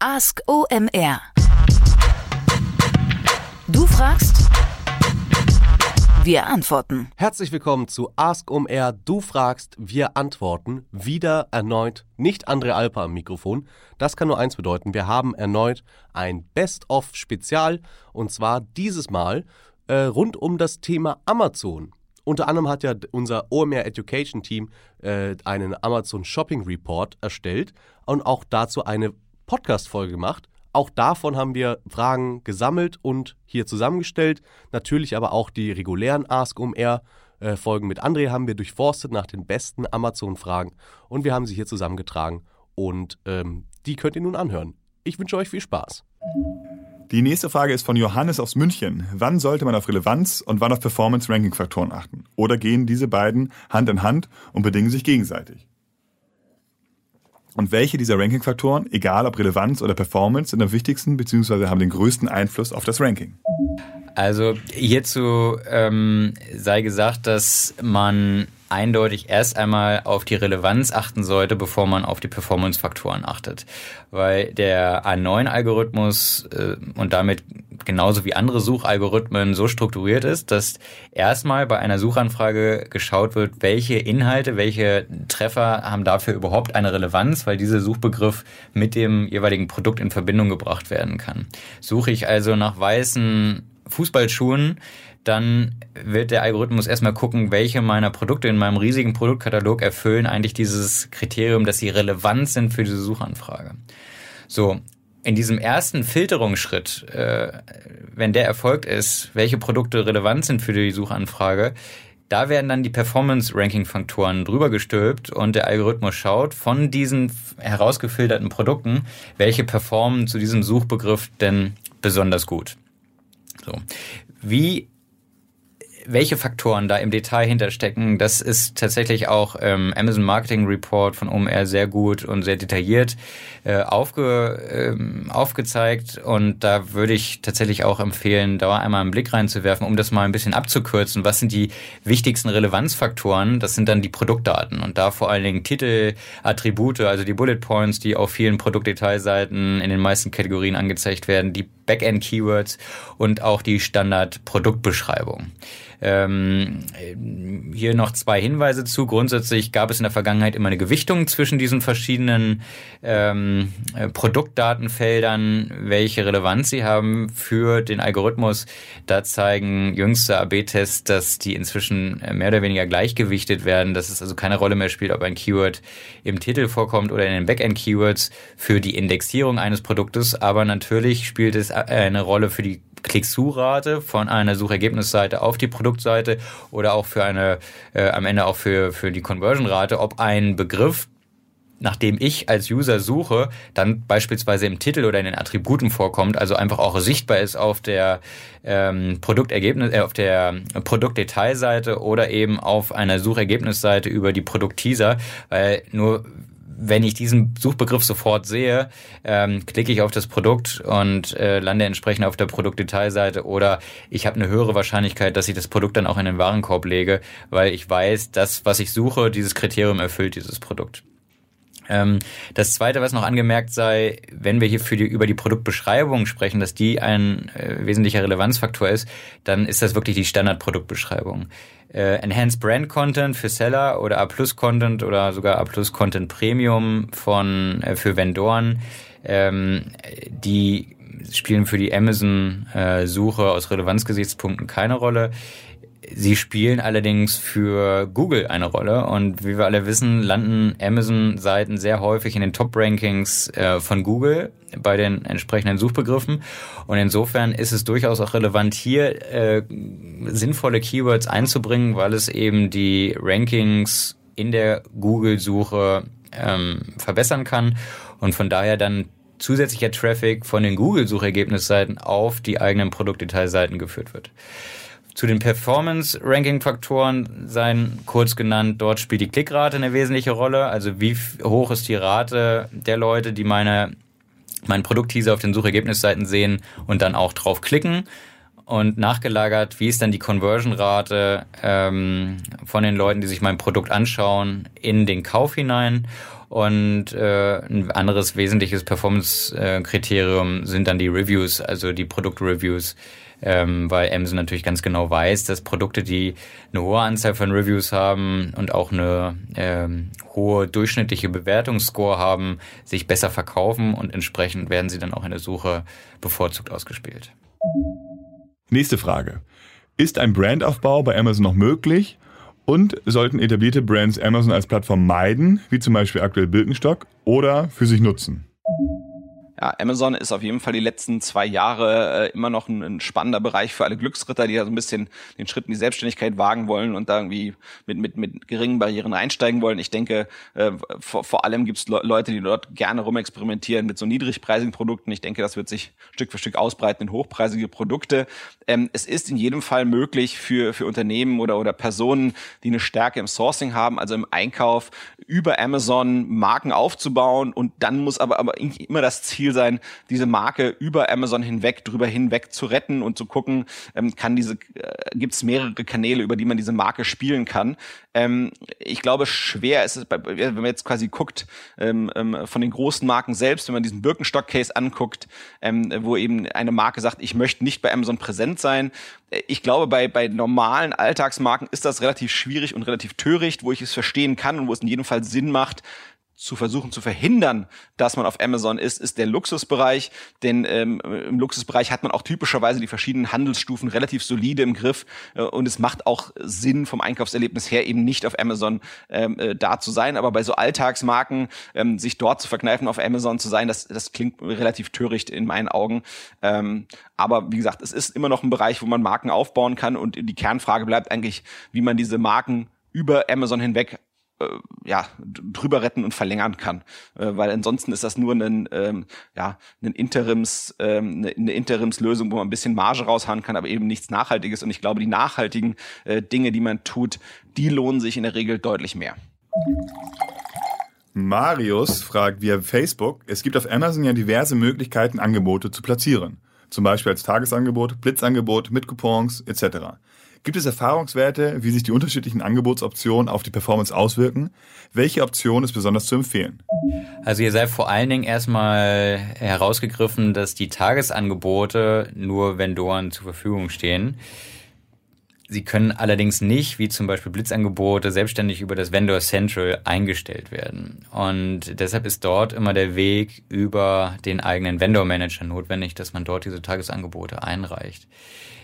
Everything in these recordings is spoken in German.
Ask OMR. Du fragst, wir antworten. Herzlich willkommen zu Ask OMR. Du fragst, wir antworten. Wieder erneut nicht André Alper am Mikrofon. Das kann nur eins bedeuten. Wir haben erneut ein Best-of-Spezial und zwar dieses Mal äh, rund um das Thema Amazon. Unter anderem hat ja unser OMR Education Team äh, einen Amazon Shopping Report erstellt und auch dazu eine Podcast-Folge gemacht. Auch davon haben wir Fragen gesammelt und hier zusammengestellt. Natürlich aber auch die regulären Ask OMR äh, Folgen mit André haben wir durchforstet nach den besten Amazon-Fragen und wir haben sie hier zusammengetragen und ähm, die könnt ihr nun anhören. Ich wünsche euch viel Spaß. Die nächste Frage ist von Johannes aus München. Wann sollte man auf Relevanz und wann auf Performance-Ranking-Faktoren achten? Oder gehen diese beiden Hand in Hand und bedingen sich gegenseitig? Und welche dieser Ranking-Faktoren, egal ob Relevanz oder Performance, sind am wichtigsten bzw. haben den größten Einfluss auf das Ranking? Also hierzu ähm, sei gesagt, dass man eindeutig erst einmal auf die Relevanz achten sollte, bevor man auf die Performance-Faktoren achtet. Weil der A9-Algorithmus äh, und damit genauso wie andere Suchalgorithmen so strukturiert ist, dass erstmal bei einer Suchanfrage geschaut wird, welche Inhalte, welche Treffer haben dafür überhaupt eine Relevanz, weil dieser Suchbegriff mit dem jeweiligen Produkt in Verbindung gebracht werden kann. Suche ich also nach weißen Fußballschuhen, dann wird der Algorithmus erstmal gucken, welche meiner Produkte in meinem riesigen Produktkatalog erfüllen eigentlich dieses Kriterium, dass sie relevant sind für diese Suchanfrage. So, in diesem ersten Filterungsschritt, äh, wenn der erfolgt ist, welche Produkte relevant sind für die Suchanfrage, da werden dann die Performance-Ranking-Faktoren drüber gestülpt und der Algorithmus schaut von diesen herausgefilterten Produkten, welche performen zu diesem Suchbegriff denn besonders gut. So. Wie welche Faktoren da im Detail hinterstecken, das ist tatsächlich auch ähm, Amazon Marketing Report von OMR sehr gut und sehr detailliert äh, aufge, ähm, aufgezeigt. Und da würde ich tatsächlich auch empfehlen, da einmal einen Blick reinzuwerfen, um das mal ein bisschen abzukürzen. Was sind die wichtigsten Relevanzfaktoren? Das sind dann die Produktdaten und da vor allen Dingen Titel, Attribute, also die Bullet Points, die auf vielen Produktdetailseiten in den meisten Kategorien angezeigt werden, die Backend-Keywords und auch die Standard-Produktbeschreibung. Ähm, hier noch zwei Hinweise zu. Grundsätzlich gab es in der Vergangenheit immer eine Gewichtung zwischen diesen verschiedenen ähm, äh, Produktdatenfeldern, welche Relevanz sie haben für den Algorithmus. Da zeigen jüngste AB-Tests, dass die inzwischen mehr oder weniger gleichgewichtet werden, dass es also keine Rolle mehr spielt, ob ein Keyword im Titel vorkommt oder in den Backend-Keywords für die Indexierung eines Produktes. Aber natürlich spielt es eine Rolle für die Klick-Zu-Rate von einer Suchergebnisseite auf die Produktseite oder auch für eine, äh, am Ende auch für, für die Conversion-Rate, ob ein Begriff nachdem ich als User suche, dann beispielsweise im Titel oder in den Attributen vorkommt, also einfach auch sichtbar ist auf der ähm, Produktergebnis, äh, auf der Produktdetailseite oder eben auf einer Suchergebnisseite über die Produktteaser, weil nur wenn ich diesen Suchbegriff sofort sehe, ähm, klicke ich auf das Produkt und äh, lande entsprechend auf der Produktdetailseite oder ich habe eine höhere Wahrscheinlichkeit, dass ich das Produkt dann auch in den Warenkorb lege, weil ich weiß, das, was ich suche, dieses Kriterium erfüllt dieses Produkt. Ähm, das zweite, was noch angemerkt sei, wenn wir hier für die, über die Produktbeschreibung sprechen, dass die ein äh, wesentlicher Relevanzfaktor ist, dann ist das wirklich die Standardproduktbeschreibung. Äh, Enhanced Brand Content für Seller oder A Plus Content oder sogar A Plus Content Premium von, äh, für Vendoren, ähm, die spielen für die Amazon-Suche äh, aus Relevanzgesichtspunkten keine Rolle. Sie spielen allerdings für Google eine Rolle und wie wir alle wissen, landen Amazon-Seiten sehr häufig in den Top-Rankings äh, von Google bei den entsprechenden Suchbegriffen und insofern ist es durchaus auch relevant, hier äh, sinnvolle Keywords einzubringen, weil es eben die Rankings in der Google-Suche ähm, verbessern kann und von daher dann zusätzlicher Traffic von den Google-Suchergebnisseiten auf die eigenen Produktdetailseiten geführt wird. Zu den Performance-Ranking-Faktoren seien kurz genannt, dort spielt die Klickrate eine wesentliche Rolle. Also wie hoch ist die Rate der Leute, die meine, mein Produktteaser auf den Suchergebnisseiten sehen und dann auch drauf klicken. Und nachgelagert, wie ist dann die Conversion-Rate ähm, von den Leuten, die sich mein Produkt anschauen, in den Kauf hinein. Und äh, ein anderes wesentliches Performance-Kriterium sind dann die Reviews, also die Produktreviews ähm, weil Amazon natürlich ganz genau weiß, dass Produkte, die eine hohe Anzahl von Reviews haben und auch eine ähm, hohe durchschnittliche Bewertungsscore haben, sich besser verkaufen und entsprechend werden sie dann auch in der Suche bevorzugt ausgespielt. Nächste Frage. Ist ein Brandaufbau bei Amazon noch möglich? Und sollten etablierte Brands Amazon als Plattform meiden, wie zum Beispiel aktuell Birkenstock, oder für sich nutzen? Ja, Amazon ist auf jeden Fall die letzten zwei Jahre äh, immer noch ein, ein, spannender Bereich für alle Glücksritter, die da so ein bisschen den Schritt in die Selbstständigkeit wagen wollen und da irgendwie mit, mit, mit geringen Barrieren einsteigen wollen. Ich denke, äh, vor, vor allem gibt es Le Leute, die dort gerne rumexperimentieren mit so niedrigpreisigen Produkten. Ich denke, das wird sich Stück für Stück ausbreiten in hochpreisige Produkte. Ähm, es ist in jedem Fall möglich für, für Unternehmen oder, oder Personen, die eine Stärke im Sourcing haben, also im Einkauf, über Amazon Marken aufzubauen und dann muss aber, aber immer das Ziel Ziel sein, diese Marke über Amazon hinweg, drüber hinweg zu retten und zu gucken, ähm, kann diese, äh, gibt es mehrere Kanäle, über die man diese Marke spielen kann. Ähm, ich glaube, schwer ist es, wenn man jetzt quasi guckt, ähm, ähm, von den großen Marken selbst, wenn man diesen Birkenstock-Case anguckt, ähm, wo eben eine Marke sagt, ich möchte nicht bei Amazon präsent sein. Äh, ich glaube, bei, bei normalen Alltagsmarken ist das relativ schwierig und relativ töricht, wo ich es verstehen kann und wo es in jedem Fall Sinn macht, zu versuchen zu verhindern, dass man auf Amazon ist, ist der Luxusbereich. Denn ähm, im Luxusbereich hat man auch typischerweise die verschiedenen Handelsstufen relativ solide im Griff. Äh, und es macht auch Sinn vom Einkaufserlebnis her eben nicht auf Amazon ähm, äh, da zu sein. Aber bei so Alltagsmarken, ähm, sich dort zu verkneifen, auf Amazon zu sein, das, das klingt relativ töricht in meinen Augen. Ähm, aber wie gesagt, es ist immer noch ein Bereich, wo man Marken aufbauen kann. Und die Kernfrage bleibt eigentlich, wie man diese Marken über Amazon hinweg äh, ja, drüber retten und verlängern kann. Äh, weil ansonsten ist das nur ein, ähm, ja, ein Interims, ähm, eine, eine Interimslösung, wo man ein bisschen Marge raushauen kann, aber eben nichts Nachhaltiges. Und ich glaube, die nachhaltigen äh, Dinge, die man tut, die lohnen sich in der Regel deutlich mehr. Marius fragt via Facebook, es gibt auf Amazon ja diverse Möglichkeiten, Angebote zu platzieren. Zum Beispiel als Tagesangebot, Blitzangebot, mit Coupons etc. Gibt es Erfahrungswerte, wie sich die unterschiedlichen Angebotsoptionen auf die Performance auswirken? Welche Option ist besonders zu empfehlen? Also hier sei vor allen Dingen erstmal herausgegriffen, dass die Tagesangebote nur Vendoren zur Verfügung stehen. Sie können allerdings nicht, wie zum Beispiel Blitzangebote, selbstständig über das Vendor Central eingestellt werden. Und deshalb ist dort immer der Weg über den eigenen Vendor Manager notwendig, dass man dort diese Tagesangebote einreicht.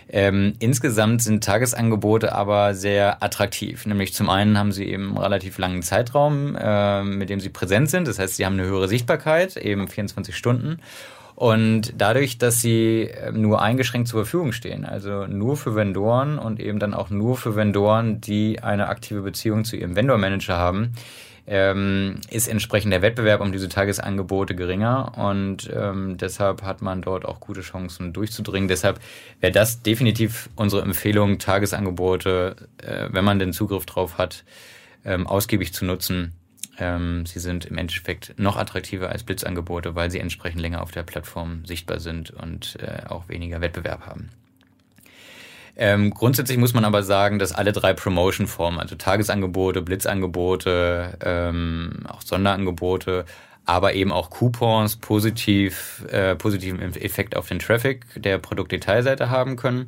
Ähm, insgesamt sind Tagesangebote aber sehr attraktiv. Nämlich zum einen haben sie eben einen relativ langen Zeitraum, äh, mit dem sie präsent sind. Das heißt, sie haben eine höhere Sichtbarkeit, eben 24 Stunden. Und dadurch, dass sie ähm, nur eingeschränkt zur Verfügung stehen, also nur für Vendoren und eben dann auch nur für Vendoren, die eine aktive Beziehung zu ihrem Vendor-Manager haben, ähm, ist entsprechend der Wettbewerb um diese Tagesangebote geringer und ähm, deshalb hat man dort auch gute Chancen durchzudringen. Deshalb wäre das definitiv unsere Empfehlung, Tagesangebote, äh, wenn man den Zugriff drauf hat, ähm, ausgiebig zu nutzen. Ähm, sie sind im Endeffekt noch attraktiver als Blitzangebote, weil sie entsprechend länger auf der Plattform sichtbar sind und äh, auch weniger Wettbewerb haben. Ähm, grundsätzlich muss man aber sagen, dass alle drei Promotion-Formen, also Tagesangebote, Blitzangebote, ähm, auch Sonderangebote, aber eben auch Coupons positiv, äh, positiven Effekt auf den Traffic der Produktdetailseite haben können.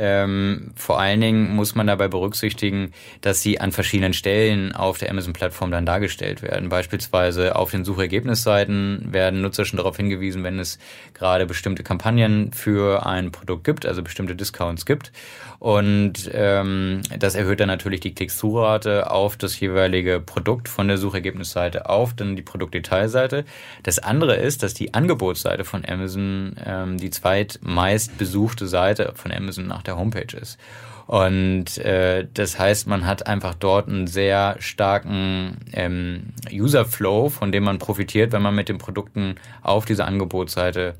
Ähm, vor allen Dingen muss man dabei berücksichtigen, dass sie an verschiedenen Stellen auf der Amazon-Plattform dann dargestellt werden. Beispielsweise auf den Suchergebnisseiten werden Nutzer schon darauf hingewiesen, wenn es gerade bestimmte Kampagnen für ein Produkt gibt, also bestimmte Discounts gibt. Und ähm, das erhöht dann natürlich die Klick-Through-Rate auf das jeweilige Produkt von der Suchergebnisseite auf dann die Produktdetailseite. Das andere ist, dass die Angebotsseite von Amazon ähm, die zweitmeist besuchte Seite von Amazon nach der Homepage ist. Und äh, das heißt, man hat einfach dort einen sehr starken ähm, User-Flow, von dem man profitiert, wenn man mit den Produkten auf dieser Angebotsseite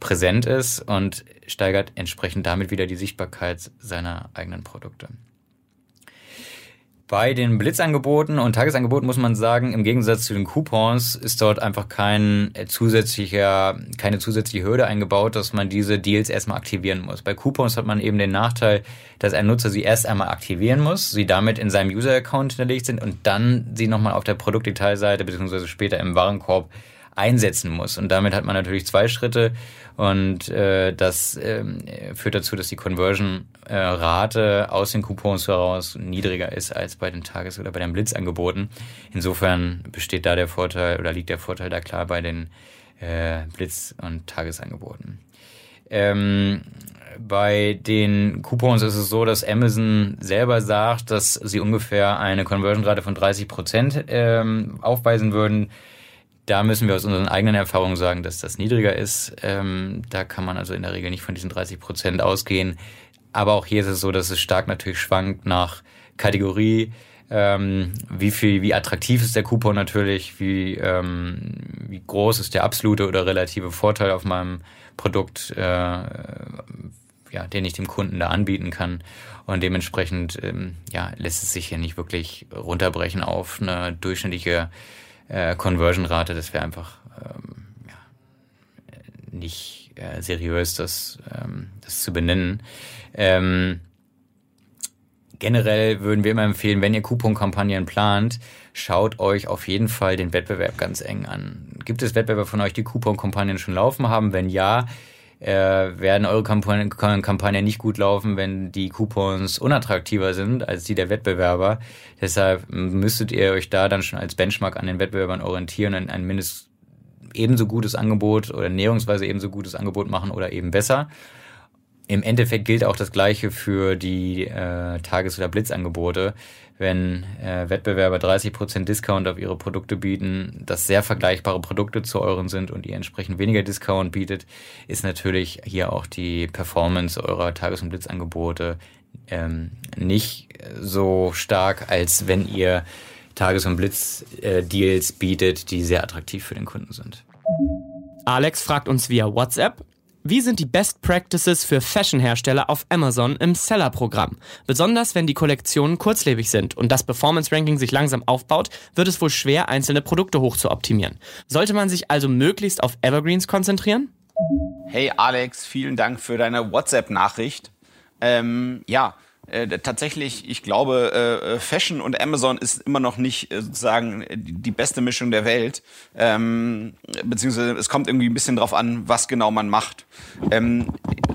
präsent ist und steigert entsprechend damit wieder die Sichtbarkeit seiner eigenen Produkte. Bei den Blitzangeboten und Tagesangeboten muss man sagen, im Gegensatz zu den Coupons ist dort einfach kein zusätzlicher, keine zusätzliche Hürde eingebaut, dass man diese Deals erstmal aktivieren muss. Bei Coupons hat man eben den Nachteil, dass ein Nutzer sie erst einmal aktivieren muss, sie damit in seinem User-Account hinterlegt sind und dann sie nochmal auf der Produktdetailseite beziehungsweise später im Warenkorb einsetzen muss. Und damit hat man natürlich zwei Schritte und äh, das äh, führt dazu, dass die Conversion-Rate aus den Coupons heraus niedriger ist als bei den Tages- oder bei den Blitzangeboten. Insofern besteht da der Vorteil oder liegt der Vorteil da klar bei den äh, Blitz- und Tagesangeboten. Ähm, bei den Coupons ist es so, dass Amazon selber sagt, dass sie ungefähr eine Conversion-Rate von 30 Prozent ähm, aufweisen würden. Da müssen wir aus unseren eigenen Erfahrungen sagen, dass das niedriger ist. Ähm, da kann man also in der Regel nicht von diesen 30 Prozent ausgehen. Aber auch hier ist es so, dass es stark natürlich schwankt nach Kategorie, ähm, wie viel, wie attraktiv ist der Coupon natürlich, wie, ähm, wie groß ist der absolute oder relative Vorteil auf meinem Produkt, äh, ja, den ich dem Kunden da anbieten kann. Und dementsprechend ähm, ja, lässt es sich hier nicht wirklich runterbrechen auf eine durchschnittliche äh, Conversion-Rate, das wäre einfach ähm, ja, nicht äh, seriös, das, ähm, das zu benennen. Ähm, generell würden wir immer empfehlen, wenn ihr Coupon-Kampagnen plant, schaut euch auf jeden Fall den Wettbewerb ganz eng an. Gibt es Wettbewerber von euch, die Coupon-Kampagnen schon laufen haben? Wenn ja, äh, werden eure Kampagnen, Kampagnen nicht gut laufen, wenn die Coupons unattraktiver sind als die der Wettbewerber. Deshalb müsstet ihr euch da dann schon als Benchmark an den Wettbewerbern orientieren und ein mindestens ebenso gutes Angebot oder näherungsweise ebenso gutes Angebot machen oder eben besser. Im Endeffekt gilt auch das Gleiche für die äh, Tages- oder Blitzangebote wenn äh, Wettbewerber 30% Discount auf ihre Produkte bieten, das sehr vergleichbare Produkte zu euren sind und ihr entsprechend weniger Discount bietet, ist natürlich hier auch die Performance eurer Tages- und Blitzangebote ähm, nicht so stark, als wenn ihr Tages- und Blitz-Deals äh, bietet, die sehr attraktiv für den Kunden sind. Alex fragt uns via WhatsApp, wie sind die Best Practices für Fashion-Hersteller auf Amazon im Seller-Programm? Besonders wenn die Kollektionen kurzlebig sind und das Performance-Ranking sich langsam aufbaut, wird es wohl schwer, einzelne Produkte hoch zu optimieren. Sollte man sich also möglichst auf Evergreens konzentrieren? Hey Alex, vielen Dank für deine WhatsApp-Nachricht. Ähm, ja, äh, tatsächlich, ich glaube, äh, Fashion und Amazon ist immer noch nicht äh, sozusagen die beste Mischung der Welt. Ähm, beziehungsweise es kommt irgendwie ein bisschen drauf an, was genau man macht. Ähm,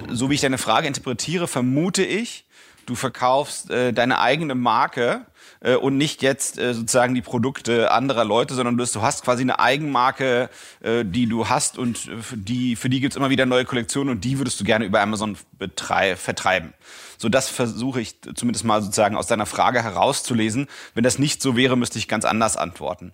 so wie ich deine Frage interpretiere, vermute ich, du verkaufst äh, deine eigene Marke äh, und nicht jetzt äh, sozusagen die Produkte anderer Leute, sondern du, du hast quasi eine Eigenmarke, äh, die du hast und für die, für die gibt's immer wieder neue Kollektionen und die würdest du gerne über Amazon vertreiben. So das versuche ich zumindest mal sozusagen aus deiner Frage herauszulesen. Wenn das nicht so wäre, müsste ich ganz anders antworten.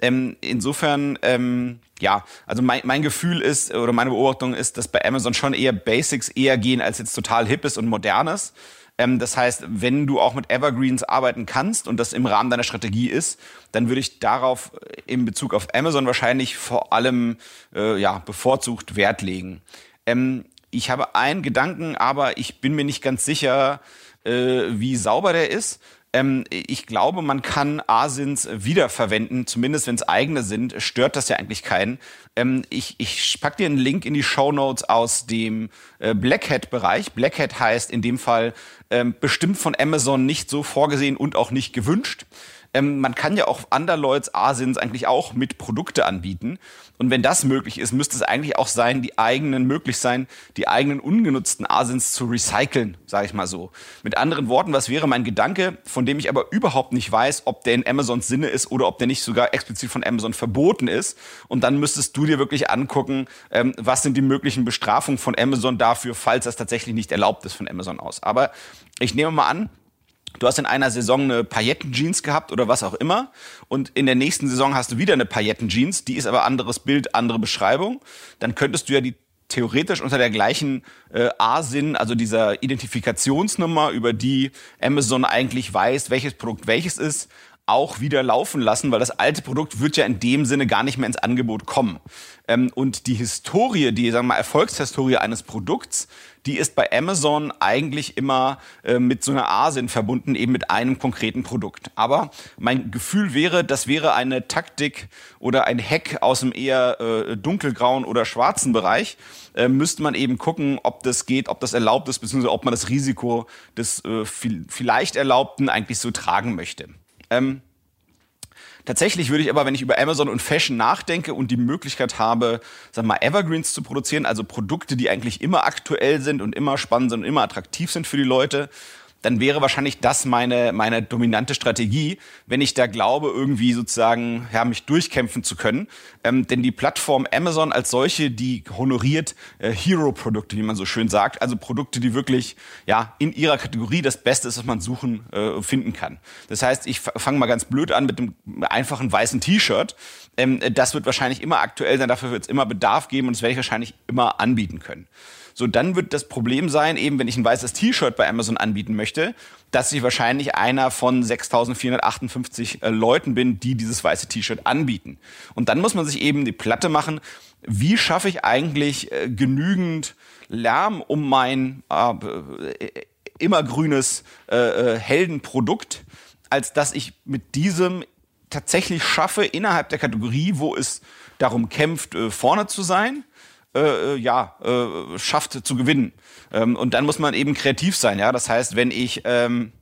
Ähm, insofern, ähm, ja, also mein, mein Gefühl ist oder meine Beobachtung ist, dass bei Amazon schon eher Basics eher gehen als jetzt total hippes und modernes. Ähm, das heißt, wenn du auch mit Evergreens arbeiten kannst und das im Rahmen deiner Strategie ist, dann würde ich darauf in Bezug auf Amazon wahrscheinlich vor allem äh, ja bevorzugt Wert legen. Ähm, ich habe einen Gedanken, aber ich bin mir nicht ganz sicher, äh, wie sauber der ist. Ähm, ich glaube, man kann Asins wiederverwenden, zumindest wenn es eigene sind, stört das ja eigentlich keinen. Ähm, ich, ich pack dir einen Link in die Show Notes aus dem äh, Black Hat Bereich. Black Hat heißt in dem Fall ähm, bestimmt von Amazon nicht so vorgesehen und auch nicht gewünscht. Ähm, man kann ja auch Underlords Asins eigentlich auch mit Produkte anbieten. Und wenn das möglich ist, müsste es eigentlich auch sein, die eigenen, möglich sein, die eigenen ungenutzten Asins zu recyceln, sage ich mal so. Mit anderen Worten, was wäre mein Gedanke, von dem ich aber überhaupt nicht weiß, ob der in Amazons Sinne ist oder ob der nicht sogar explizit von Amazon verboten ist. Und dann müsstest du dir wirklich angucken, ähm, was sind die möglichen Bestrafungen von Amazon dafür, falls das tatsächlich nicht erlaubt ist von Amazon aus. Aber ich nehme mal an, Du hast in einer Saison eine Paillettenjeans gehabt oder was auch immer und in der nächsten Saison hast du wieder eine Paillettenjeans, die ist aber anderes Bild, andere Beschreibung. Dann könntest du ja die theoretisch unter der gleichen äh, A-Sinn, also dieser Identifikationsnummer, über die Amazon eigentlich weiß, welches Produkt welches ist, auch wieder laufen lassen, weil das alte Produkt wird ja in dem Sinne gar nicht mehr ins Angebot kommen. Ähm, und die Historie, die sagen wir mal Erfolgshistorie eines Produkts, die ist bei Amazon eigentlich immer äh, mit so einer Asien verbunden, eben mit einem konkreten Produkt. Aber mein Gefühl wäre, das wäre eine Taktik oder ein Hack aus dem eher äh, dunkelgrauen oder schwarzen Bereich. Äh, müsste man eben gucken, ob das geht, ob das erlaubt ist, beziehungsweise ob man das Risiko des äh, vielleicht Erlaubten eigentlich so tragen möchte. Ähm, Tatsächlich würde ich aber, wenn ich über Amazon und Fashion nachdenke und die Möglichkeit habe, wir mal, Evergreens zu produzieren, also Produkte, die eigentlich immer aktuell sind und immer spannend sind und immer attraktiv sind für die Leute, dann wäre wahrscheinlich das meine, meine dominante Strategie, wenn ich da glaube, irgendwie sozusagen ja, mich durchkämpfen zu können. Ähm, denn die Plattform Amazon als solche, die honoriert äh, Hero-Produkte, wie man so schön sagt, also Produkte, die wirklich ja, in ihrer Kategorie das Beste ist, was man suchen, äh, finden kann. Das heißt, ich fange mal ganz blöd an mit dem einfachen weißen T-Shirt. Ähm, das wird wahrscheinlich immer aktuell sein, dafür wird es immer Bedarf geben und das werde ich wahrscheinlich immer anbieten können. So, dann wird das Problem sein, eben wenn ich ein weißes T-Shirt bei Amazon anbieten möchte, dass ich wahrscheinlich einer von 6.458 äh, Leuten bin, die dieses weiße T-Shirt anbieten. Und dann muss man sich eben die Platte machen, wie schaffe ich eigentlich äh, genügend Lärm um mein äh, immergrünes äh, äh, Heldenprodukt, als dass ich mit diesem tatsächlich schaffe, innerhalb der Kategorie, wo es darum kämpft, äh, vorne zu sein, äh, äh, ja, äh, schafft zu gewinnen. Ähm, und dann muss man eben kreativ sein, ja. Das heißt, wenn ich ähm,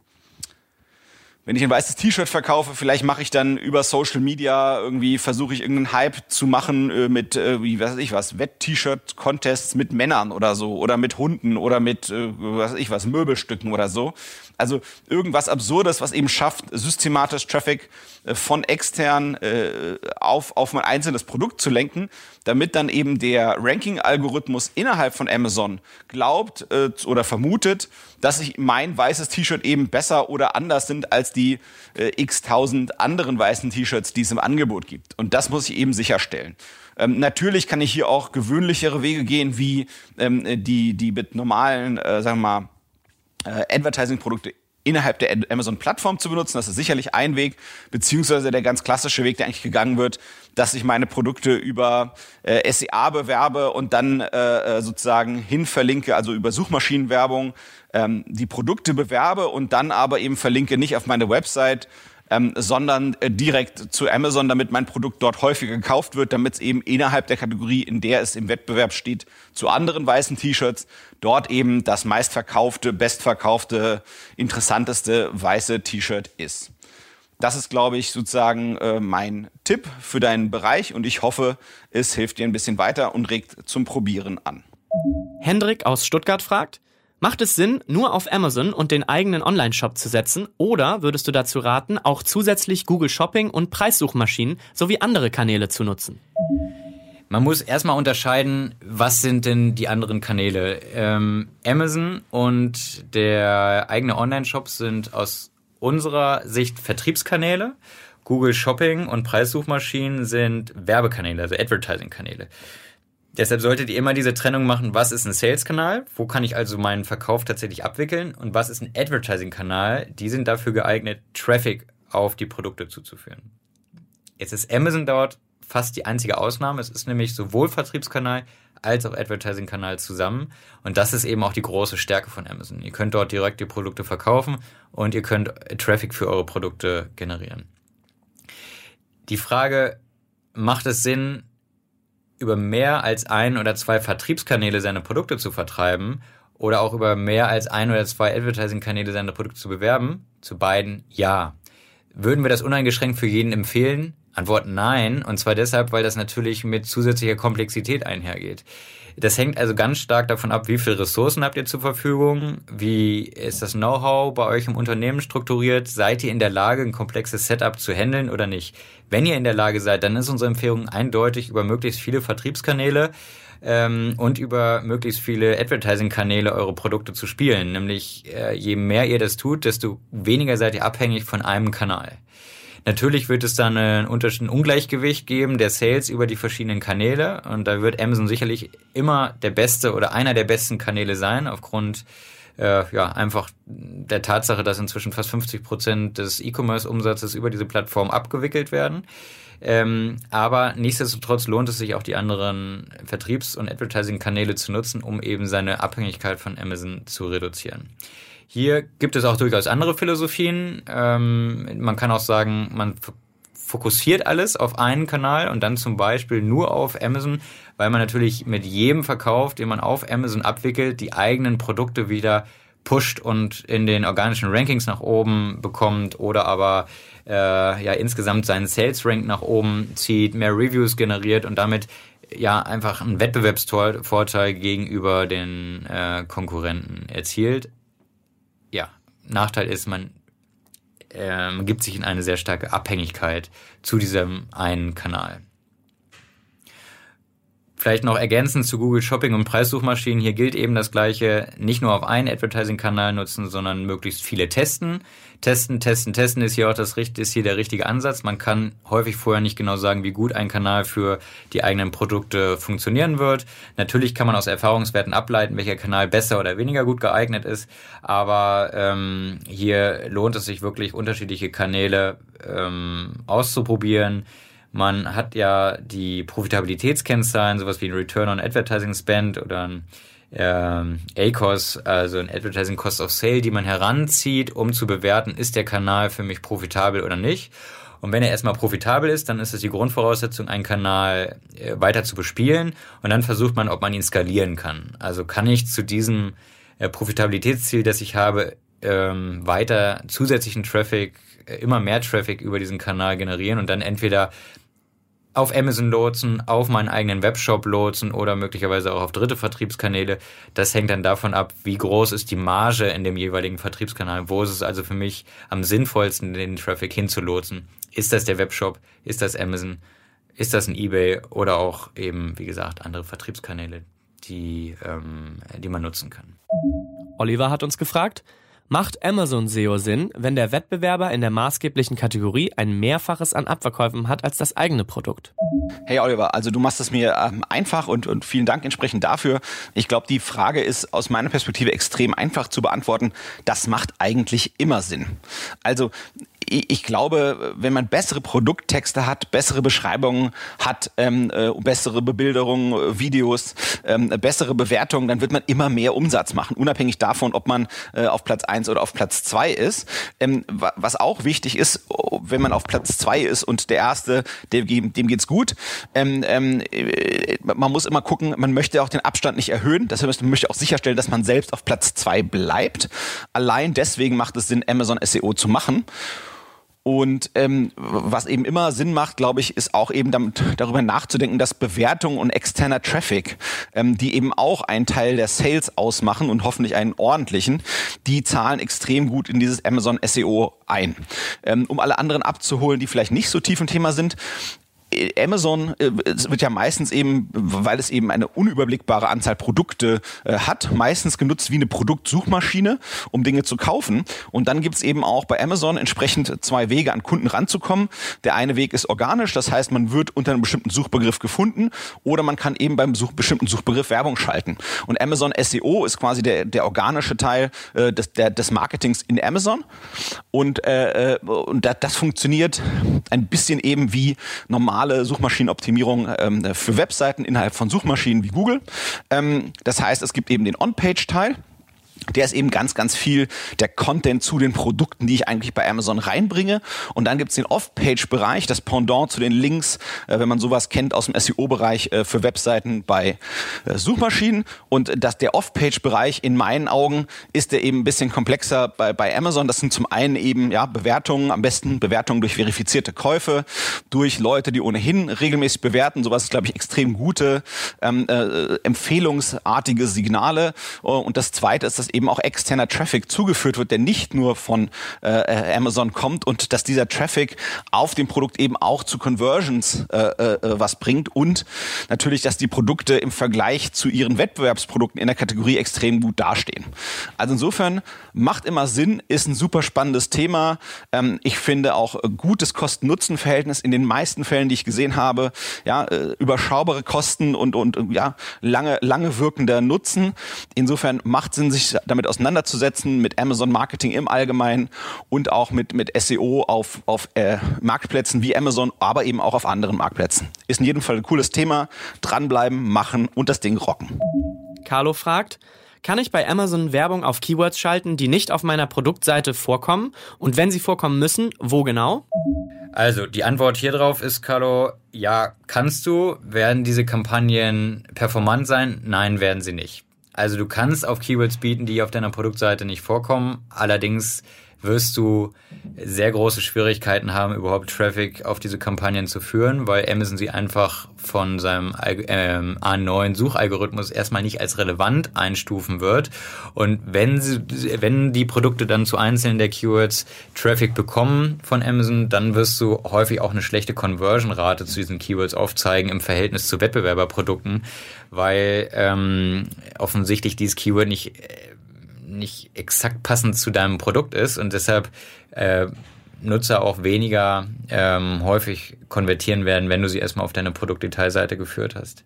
wenn ich ein weißes T-Shirt verkaufe, vielleicht mache ich dann über Social Media irgendwie versuche ich irgendeinen Hype zu machen äh, mit äh, wie weiß ich was Wett-T-Shirt Contests mit Männern oder so oder mit Hunden oder mit äh, was weiß ich was Möbelstücken oder so. Also irgendwas Absurdes, was eben schafft, systematisch Traffic äh, von extern äh, auf, auf mein einzelnes Produkt zu lenken, damit dann eben der Ranking-Algorithmus innerhalb von Amazon glaubt äh, oder vermutet, dass ich mein weißes T-Shirt eben besser oder anders sind als die äh, x tausend anderen weißen T-Shirts, die es im Angebot gibt. Und das muss ich eben sicherstellen. Ähm, natürlich kann ich hier auch gewöhnlichere Wege gehen, wie ähm, die, die mit normalen, äh, sagen wir mal, äh, Advertising-Produkte innerhalb der Amazon-Plattform zu benutzen. Das ist sicherlich ein Weg, beziehungsweise der ganz klassische Weg, der eigentlich gegangen wird, dass ich meine Produkte über äh, SEA bewerbe und dann äh, äh, sozusagen hin verlinke, also über Suchmaschinenwerbung, ähm, die Produkte bewerbe und dann aber eben verlinke nicht auf meine Website, ähm, sondern äh, direkt zu Amazon, damit mein Produkt dort häufiger gekauft wird, damit es eben innerhalb der Kategorie, in der es im Wettbewerb steht, zu anderen weißen T-Shirts, dort eben das meistverkaufte, bestverkaufte, interessanteste weiße T-Shirt ist. Das ist, glaube ich, sozusagen äh, mein Tipp für deinen Bereich und ich hoffe, es hilft dir ein bisschen weiter und regt zum Probieren an. Hendrik aus Stuttgart fragt, Macht es Sinn, nur auf Amazon und den eigenen Online-Shop zu setzen? Oder würdest du dazu raten, auch zusätzlich Google Shopping und Preissuchmaschinen sowie andere Kanäle zu nutzen? Man muss erstmal unterscheiden, was sind denn die anderen Kanäle. Ähm, Amazon und der eigene Online-Shop sind aus unserer Sicht Vertriebskanäle. Google Shopping und Preissuchmaschinen sind Werbekanäle, also Advertising-Kanäle. Deshalb solltet ihr immer diese Trennung machen, was ist ein Sales-Kanal, wo kann ich also meinen Verkauf tatsächlich abwickeln und was ist ein Advertising-Kanal, die sind dafür geeignet, Traffic auf die Produkte zuzuführen. Jetzt ist Amazon dort fast die einzige Ausnahme. Es ist nämlich sowohl Vertriebskanal als auch Advertising-Kanal zusammen. Und das ist eben auch die große Stärke von Amazon. Ihr könnt dort direkt die Produkte verkaufen und ihr könnt Traffic für eure Produkte generieren. Die Frage, macht es Sinn, über mehr als ein oder zwei Vertriebskanäle seine Produkte zu vertreiben oder auch über mehr als ein oder zwei Advertising-Kanäle seine Produkte zu bewerben? Zu beiden ja. Würden wir das uneingeschränkt für jeden empfehlen? Antwort nein. Und zwar deshalb, weil das natürlich mit zusätzlicher Komplexität einhergeht. Das hängt also ganz stark davon ab, wie viele Ressourcen habt ihr zur Verfügung, wie ist das Know-how bei euch im Unternehmen strukturiert, seid ihr in der Lage, ein komplexes Setup zu handeln oder nicht. Wenn ihr in der Lage seid, dann ist unsere Empfehlung eindeutig über möglichst viele Vertriebskanäle ähm, und über möglichst viele Advertising-Kanäle eure Produkte zu spielen. Nämlich äh, je mehr ihr das tut, desto weniger seid ihr abhängig von einem Kanal. Natürlich wird es dann ein, ein Ungleichgewicht geben der Sales über die verschiedenen Kanäle und da wird Amazon sicherlich immer der beste oder einer der besten Kanäle sein aufgrund äh, ja, einfach der Tatsache, dass inzwischen fast 50 Prozent des E-Commerce-Umsatzes über diese Plattform abgewickelt werden. Ähm, aber nichtsdestotrotz lohnt es sich auch die anderen Vertriebs- und Advertising-Kanäle zu nutzen, um eben seine Abhängigkeit von Amazon zu reduzieren. Hier gibt es auch durchaus andere Philosophien. Ähm, man kann auch sagen, man fokussiert alles auf einen Kanal und dann zum Beispiel nur auf Amazon, weil man natürlich mit jedem Verkauf, den man auf Amazon abwickelt, die eigenen Produkte wieder pusht und in den organischen Rankings nach oben bekommt oder aber äh, ja insgesamt seinen Sales Rank nach oben zieht, mehr Reviews generiert und damit ja einfach einen Wettbewerbsvorteil gegenüber den äh, Konkurrenten erzielt. Nachteil ist, man ähm, gibt sich in eine sehr starke Abhängigkeit zu diesem einen Kanal. Vielleicht noch ergänzend zu Google Shopping und Preissuchmaschinen. Hier gilt eben das Gleiche. Nicht nur auf einen Advertising-Kanal nutzen, sondern möglichst viele testen. Testen, testen, testen ist hier auch das, ist hier der richtige Ansatz. Man kann häufig vorher nicht genau sagen, wie gut ein Kanal für die eigenen Produkte funktionieren wird. Natürlich kann man aus Erfahrungswerten ableiten, welcher Kanal besser oder weniger gut geeignet ist. Aber ähm, hier lohnt es sich wirklich, unterschiedliche Kanäle ähm, auszuprobieren man hat ja die Profitabilitätskennzahlen, sowas wie ein Return on Advertising Spend oder ein ähm, ACOS, also ein Advertising Cost of Sale, die man heranzieht, um zu bewerten, ist der Kanal für mich profitabel oder nicht. Und wenn er erstmal profitabel ist, dann ist es die Grundvoraussetzung, einen Kanal äh, weiter zu bespielen. Und dann versucht man, ob man ihn skalieren kann. Also kann ich zu diesem äh, Profitabilitätsziel, das ich habe, ähm, weiter zusätzlichen Traffic, äh, immer mehr Traffic über diesen Kanal generieren und dann entweder auf Amazon lotsen, auf meinen eigenen Webshop lotsen oder möglicherweise auch auf dritte Vertriebskanäle. Das hängt dann davon ab, wie groß ist die Marge in dem jeweiligen Vertriebskanal. Wo ist es also für mich am sinnvollsten, den Traffic hinzulotsen? Ist das der Webshop? Ist das Amazon? Ist das ein eBay? Oder auch eben, wie gesagt, andere Vertriebskanäle, die, ähm, die man nutzen kann. Oliver hat uns gefragt, Macht Amazon SEO Sinn, wenn der Wettbewerber in der maßgeblichen Kategorie ein Mehrfaches an Abverkäufen hat als das eigene Produkt? Hey Oliver, also du machst es mir ähm, einfach und, und vielen Dank entsprechend dafür. Ich glaube, die Frage ist aus meiner Perspektive extrem einfach zu beantworten. Das macht eigentlich immer Sinn. Also ich glaube, wenn man bessere Produkttexte hat, bessere Beschreibungen hat, ähm, äh, bessere Bebilderungen, äh, Videos, ähm, bessere Bewertungen, dann wird man immer mehr Umsatz machen, unabhängig davon, ob man äh, auf Platz eins oder auf Platz zwei ist. Ähm, was auch wichtig ist, wenn man auf Platz zwei ist und der Erste, dem, dem geht's gut, ähm, ähm, äh, man muss immer gucken, man möchte auch den Abstand nicht erhöhen. Das heißt, man möchte auch sicherstellen, dass man selbst auf Platz zwei bleibt. Allein deswegen macht es Sinn, Amazon SEO zu machen. Und ähm, was eben immer Sinn macht, glaube ich, ist auch eben damit, darüber nachzudenken, dass Bewertung und externer Traffic, ähm, die eben auch einen Teil der Sales ausmachen und hoffentlich einen ordentlichen, die zahlen extrem gut in dieses Amazon SEO ein. Ähm, um alle anderen abzuholen, die vielleicht nicht so tief im Thema sind, Amazon äh, wird ja meistens eben, weil es eben eine unüberblickbare Anzahl Produkte äh, hat, meistens genutzt wie eine Produktsuchmaschine, um Dinge zu kaufen. Und dann gibt's eben auch bei Amazon entsprechend zwei Wege, an Kunden ranzukommen. Der eine Weg ist organisch, das heißt, man wird unter einem bestimmten Suchbegriff gefunden oder man kann eben beim Such bestimmten Suchbegriff Werbung schalten. Und Amazon SEO ist quasi der, der organische Teil äh, des, der, des Marketings in Amazon. Und, äh, äh und das, das funktioniert ein bisschen eben wie normal normale Suchmaschinenoptimierung ähm, für Webseiten innerhalb von Suchmaschinen wie Google. Ähm, das heißt, es gibt eben den On-Page-Teil der ist eben ganz, ganz viel der Content zu den Produkten, die ich eigentlich bei Amazon reinbringe. Und dann gibt's den Off-Page-Bereich, das Pendant zu den Links, äh, wenn man sowas kennt aus dem SEO-Bereich äh, für Webseiten bei äh, Suchmaschinen. Und das, der Off-Page-Bereich in meinen Augen ist der eben ein bisschen komplexer bei, bei Amazon. Das sind zum einen eben ja, Bewertungen, am besten Bewertungen durch verifizierte Käufe, durch Leute, die ohnehin regelmäßig bewerten. Sowas ist, glaube ich, extrem gute, ähm, äh, empfehlungsartige Signale. Und das zweite ist das eben auch externer Traffic zugeführt wird, der nicht nur von äh, äh, Amazon kommt und dass dieser Traffic auf dem Produkt eben auch zu Conversions äh, äh, was bringt und natürlich, dass die Produkte im Vergleich zu ihren Wettbewerbsprodukten in der Kategorie extrem gut dastehen. Also insofern macht immer Sinn, ist ein super spannendes Thema. Ähm, ich finde auch gutes Kosten-Nutzen-Verhältnis in den meisten Fällen, die ich gesehen habe, ja, äh, überschaubare Kosten und, und ja, lange, lange wirkender Nutzen. Insofern macht Sinn, sich damit auseinanderzusetzen, mit Amazon Marketing im Allgemeinen und auch mit, mit SEO auf, auf äh, Marktplätzen wie Amazon, aber eben auch auf anderen Marktplätzen. Ist in jedem Fall ein cooles Thema. Dranbleiben, machen und das Ding rocken. Carlo fragt, kann ich bei Amazon Werbung auf Keywords schalten, die nicht auf meiner Produktseite vorkommen? Und wenn sie vorkommen müssen, wo genau? Also, die Antwort hier drauf ist, Carlo, ja, kannst du. Werden diese Kampagnen performant sein? Nein, werden sie nicht. Also, du kannst auf Keywords bieten, die auf deiner Produktseite nicht vorkommen. Allerdings wirst du sehr große Schwierigkeiten haben, überhaupt Traffic auf diese Kampagnen zu führen, weil Amazon sie einfach von seinem ähm, A9 Suchalgorithmus erstmal nicht als relevant einstufen wird. Und wenn sie, wenn die Produkte dann zu einzelnen der Keywords Traffic bekommen von Amazon, dann wirst du häufig auch eine schlechte Conversion-Rate zu diesen Keywords aufzeigen im Verhältnis zu Wettbewerberprodukten, weil ähm, offensichtlich dieses Keyword nicht nicht exakt passend zu deinem Produkt ist und deshalb äh, Nutzer auch weniger ähm, häufig konvertieren werden, wenn du sie erstmal auf deine Produktdetailseite geführt hast.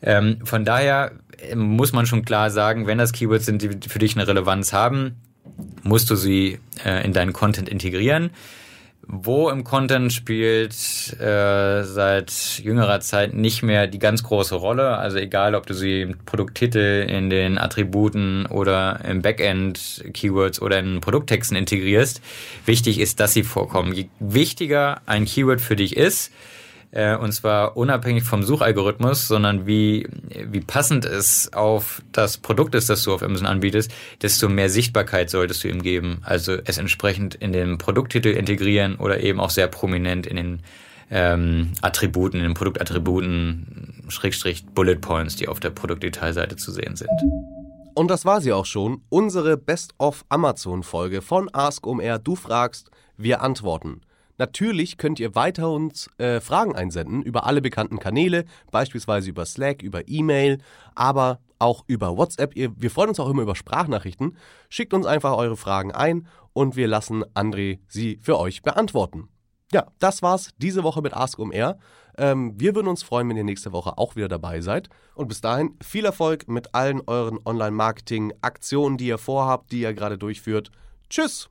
Ähm, von daher äh, muss man schon klar sagen, wenn das Keywords sind, die für dich eine Relevanz haben, musst du sie äh, in deinen Content integrieren. Wo im Content spielt äh, seit jüngerer Zeit nicht mehr die ganz große Rolle. Also egal, ob du sie im Produkttitel, in den Attributen oder im Backend Keywords oder in Produkttexten integrierst. Wichtig ist, dass sie vorkommen. Je wichtiger ein Keyword für dich ist, äh, und zwar unabhängig vom Suchalgorithmus, sondern wie, wie passend es auf das Produkt ist, das du auf Amazon anbietest, desto mehr Sichtbarkeit solltest du ihm geben. Also es entsprechend in den Produkttitel integrieren oder eben auch sehr prominent in den ähm, Attributen, in den Produktattributen, Schrägstrich Bullet Points, die auf der Produktdetailseite zu sehen sind. Und das war sie auch schon, unsere Best of Amazon Folge von Ask OMR. Du fragst, wir antworten. Natürlich könnt ihr weiter uns äh, Fragen einsenden über alle bekannten Kanäle, beispielsweise über Slack, über E-Mail, aber auch über WhatsApp. Ihr, wir freuen uns auch immer über Sprachnachrichten. Schickt uns einfach eure Fragen ein und wir lassen André sie für euch beantworten. Ja, das war's diese Woche mit Ask OMR. Ähm, wir würden uns freuen, wenn ihr nächste Woche auch wieder dabei seid. Und bis dahin viel Erfolg mit allen euren Online-Marketing-Aktionen, die ihr vorhabt, die ihr gerade durchführt. Tschüss!